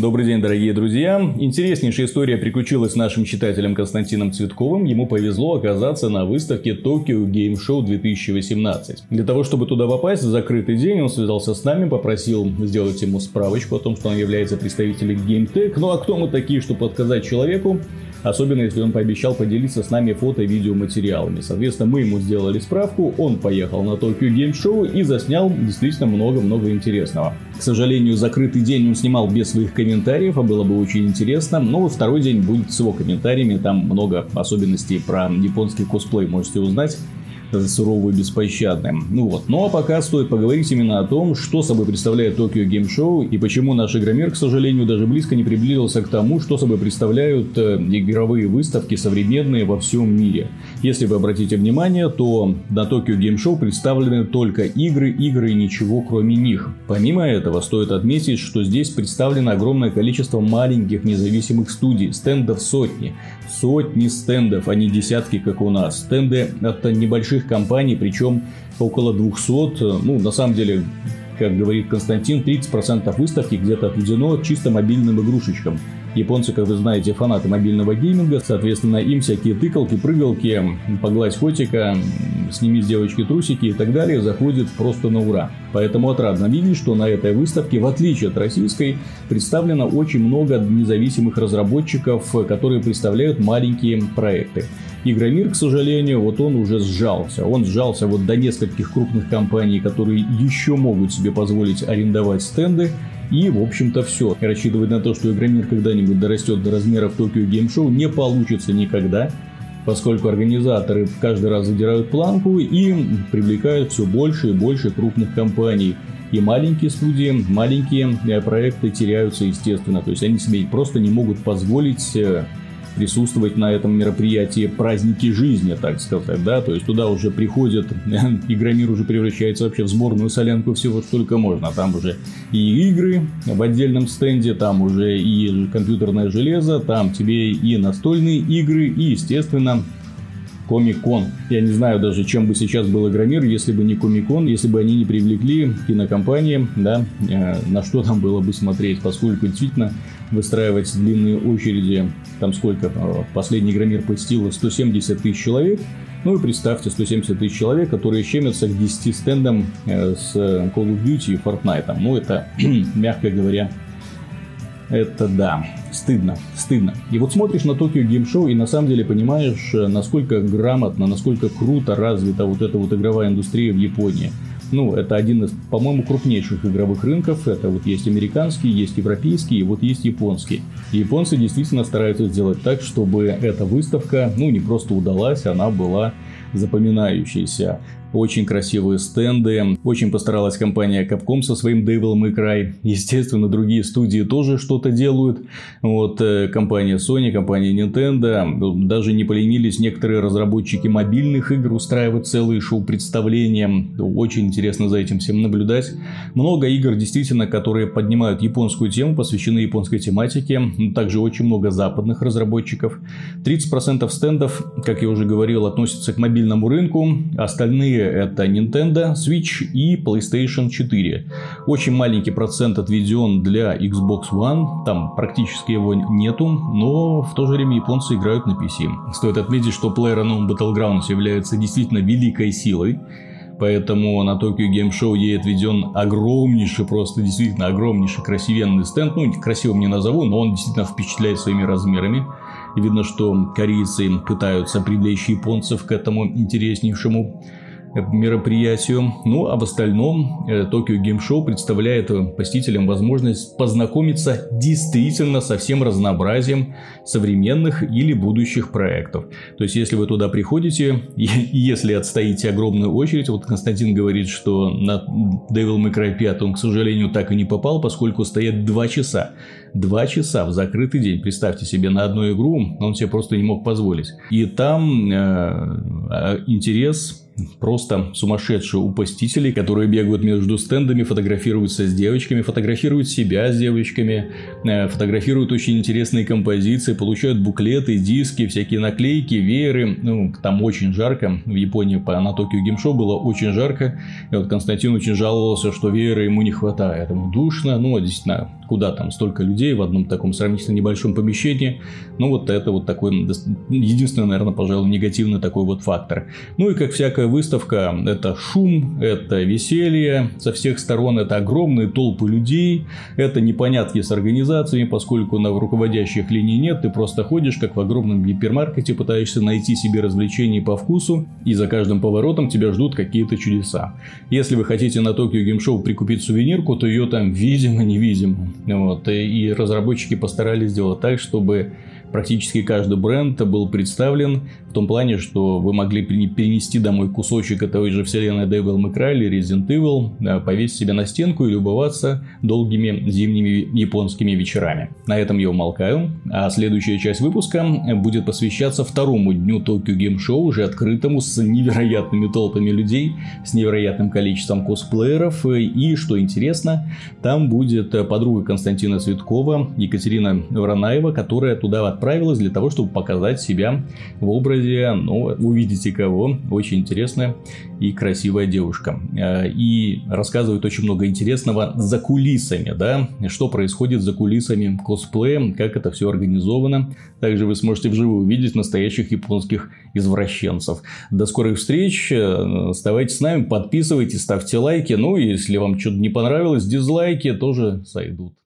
Добрый день, дорогие друзья. Интереснейшая история приключилась с нашим читателем Константином Цветковым. Ему повезло оказаться на выставке Tokyo Game Show 2018. Для того, чтобы туда попасть в закрытый день, он связался с нами, попросил сделать ему справочку о том, что он является представителем GameTech. Ну а кто мы такие, чтобы подсказать человеку, Особенно, если он пообещал поделиться с нами фото и видеоматериалами. Соответственно, мы ему сделали справку, он поехал на Tokyo Game Show и заснял действительно много-много интересного. К сожалению, закрытый день он снимал без своих комментариев, а было бы очень интересно. Но второй день будет с его комментариями, там много особенностей про японский косплей можете узнать суровым и беспощадным. Ну вот. Ну а пока стоит поговорить именно о том, что собой представляет Tokyo Game Show и почему наш игромир, к сожалению, даже близко не приблизился к тому, что собой представляют э, игровые выставки современные во всем мире. Если вы обратите внимание, то на Tokyo Game Show представлены только игры, игры и ничего кроме них. Помимо этого, стоит отметить, что здесь представлено огромное количество маленьких независимых студий, стендов сотни. Сотни стендов, а не десятки, как у нас. Стенды от небольших больших компаний, причем около 200. Ну, на самом деле, как говорит Константин, 30% выставки где-то отведено чисто мобильным игрушечкам. Японцы, как вы знаете, фанаты мобильного гейминга, соответственно, им всякие тыкалки, прыгалки, погладь котика, сними с девочки трусики и так далее заходит просто на ура. Поэтому отрадно видеть, что на этой выставке, в отличие от российской, представлено очень много независимых разработчиков, которые представляют маленькие проекты. Игромир, к сожалению, вот он уже сжался. Он сжался вот до нескольких крупных компаний, которые еще могут себе позволить арендовать стенды. И, в общем-то, все. Рассчитывать на то, что Игромир когда-нибудь дорастет до размеров Токио Гейм Шоу, не получится никогда поскольку организаторы каждый раз задирают планку и привлекают все больше и больше крупных компаний. И маленькие студии, маленькие э, проекты теряются, естественно. То есть они себе просто не могут позволить э, присутствовать на этом мероприятии праздники жизни, так сказать, да, то есть туда уже приходят, Игромир уже превращается вообще в сборную солянку всего, что только можно, там уже и игры в отдельном стенде, там уже и компьютерное железо, там тебе и настольные игры, и, естественно, Комик-кон. Я не знаю даже, чем бы сейчас был Игромир, если бы не Комик-кон, если бы они не привлекли кинокомпании, да, э, на что там было бы смотреть, поскольку действительно выстраивать длинные очереди, там сколько, э, последний Игромир посетило 170 тысяч человек, ну и представьте 170 тысяч человек, которые щемятся к 10 стендам э, с Call of Duty и Fortnite. Ну это, мягко говоря, это да, стыдно, стыдно. И вот смотришь на Токио Гейм Шоу и на самом деле понимаешь, э, насколько грамотно, насколько круто развита вот эта вот игровая индустрия в Японии. Ну, это один из, по-моему, крупнейших игровых рынков. Это вот есть американский, есть европейский, и вот есть японский. И японцы действительно стараются сделать так, чтобы эта выставка, ну, не просто удалась, она была запоминающейся очень красивые стенды. Очень постаралась компания Capcom со своим Devil May Cry. Естественно, другие студии тоже что-то делают. Вот э, компания Sony, компания Nintendo. Даже не поленились некоторые разработчики мобильных игр устраивать целые шоу-представления. Очень интересно за этим всем наблюдать. Много игр, действительно, которые поднимают японскую тему, посвящены японской тематике. Также очень много западных разработчиков. 30% стендов, как я уже говорил, относятся к мобильному рынку. Остальные это Nintendo, Switch и PlayStation 4. Очень маленький процент отведен для Xbox One, там практически его нету, но в то же время японцы играют на PC. Стоит отметить, что PlayerUnknown Battlegrounds является действительно великой силой, Поэтому на Tokyo Game Show ей отведен огромнейший, просто действительно огромнейший красивенный стенд. Ну, красивым не назову, но он действительно впечатляет своими размерами. Видно, что корейцы пытаются привлечь японцев к этому интереснейшему мероприятию. Ну, а в остальном Токио Гейм Шоу представляет посетителям возможность познакомиться действительно со всем разнообразием современных или будущих проектов. То есть, если вы туда приходите, и если отстоите огромную очередь, вот Константин говорит, что на Devil May Cry 5 он, к сожалению, так и не попал, поскольку стоят 2 часа. 2 часа в закрытый день. Представьте себе, на одну игру он себе просто не мог позволить. И там э, интерес просто сумасшедшие у посетителей, которые бегают между стендами, фотографируются с девочками, фотографируют себя с девочками, э, фотографируют очень интересные композиции, получают буклеты, диски, всякие наклейки, вееры. Ну, там очень жарко. В Японии по, на Токио Геймшоу было очень жарко. И вот Константин очень жаловался, что веера ему не хватает. Ему душно. Ну, действительно, куда там столько людей в одном таком сравнительно небольшом помещении. Ну, вот это вот такой, единственный, наверное, пожалуй, негативный такой вот фактор. Ну, и как всякая выставка, это шум, это веселье со всех сторон, это огромные толпы людей, это непонятки с организациями, поскольку на руководящих линий нет, ты просто ходишь, как в огромном гипермаркете, пытаешься найти себе развлечения по вкусу, и за каждым поворотом тебя ждут какие-то чудеса. Если вы хотите на Токио Show прикупить сувенирку, то ее там видимо-невидимо. Вот. И разработчики постарались сделать так, чтобы практически каждый бренд был представлен в том плане, что вы могли перенести домой кусочек этой же вселенной Devil May Cry или Resident Evil, повесить себе на стенку и любоваться долгими зимними японскими вечерами. На этом я умолкаю, а следующая часть выпуска будет посвящаться второму дню Tokyo Game Show, уже открытому с невероятными толпами людей, с невероятным количеством косплееров и, что интересно, там будет подруга Константина Цветкова, Екатерина Вранаева, которая туда отправилась для того, чтобы показать себя в образе, ну, увидите кого, очень интересная и красивая девушка. Э, и рассказывает очень много интересного за кулисами, да, что происходит за кулисами косплея, как это все организовано. Также вы сможете вживую увидеть настоящих японских извращенцев. До скорых встреч, э, оставайтесь с нами, подписывайтесь, ставьте лайки, ну и если вам что-то не понравилось, дизлайки тоже сойдут.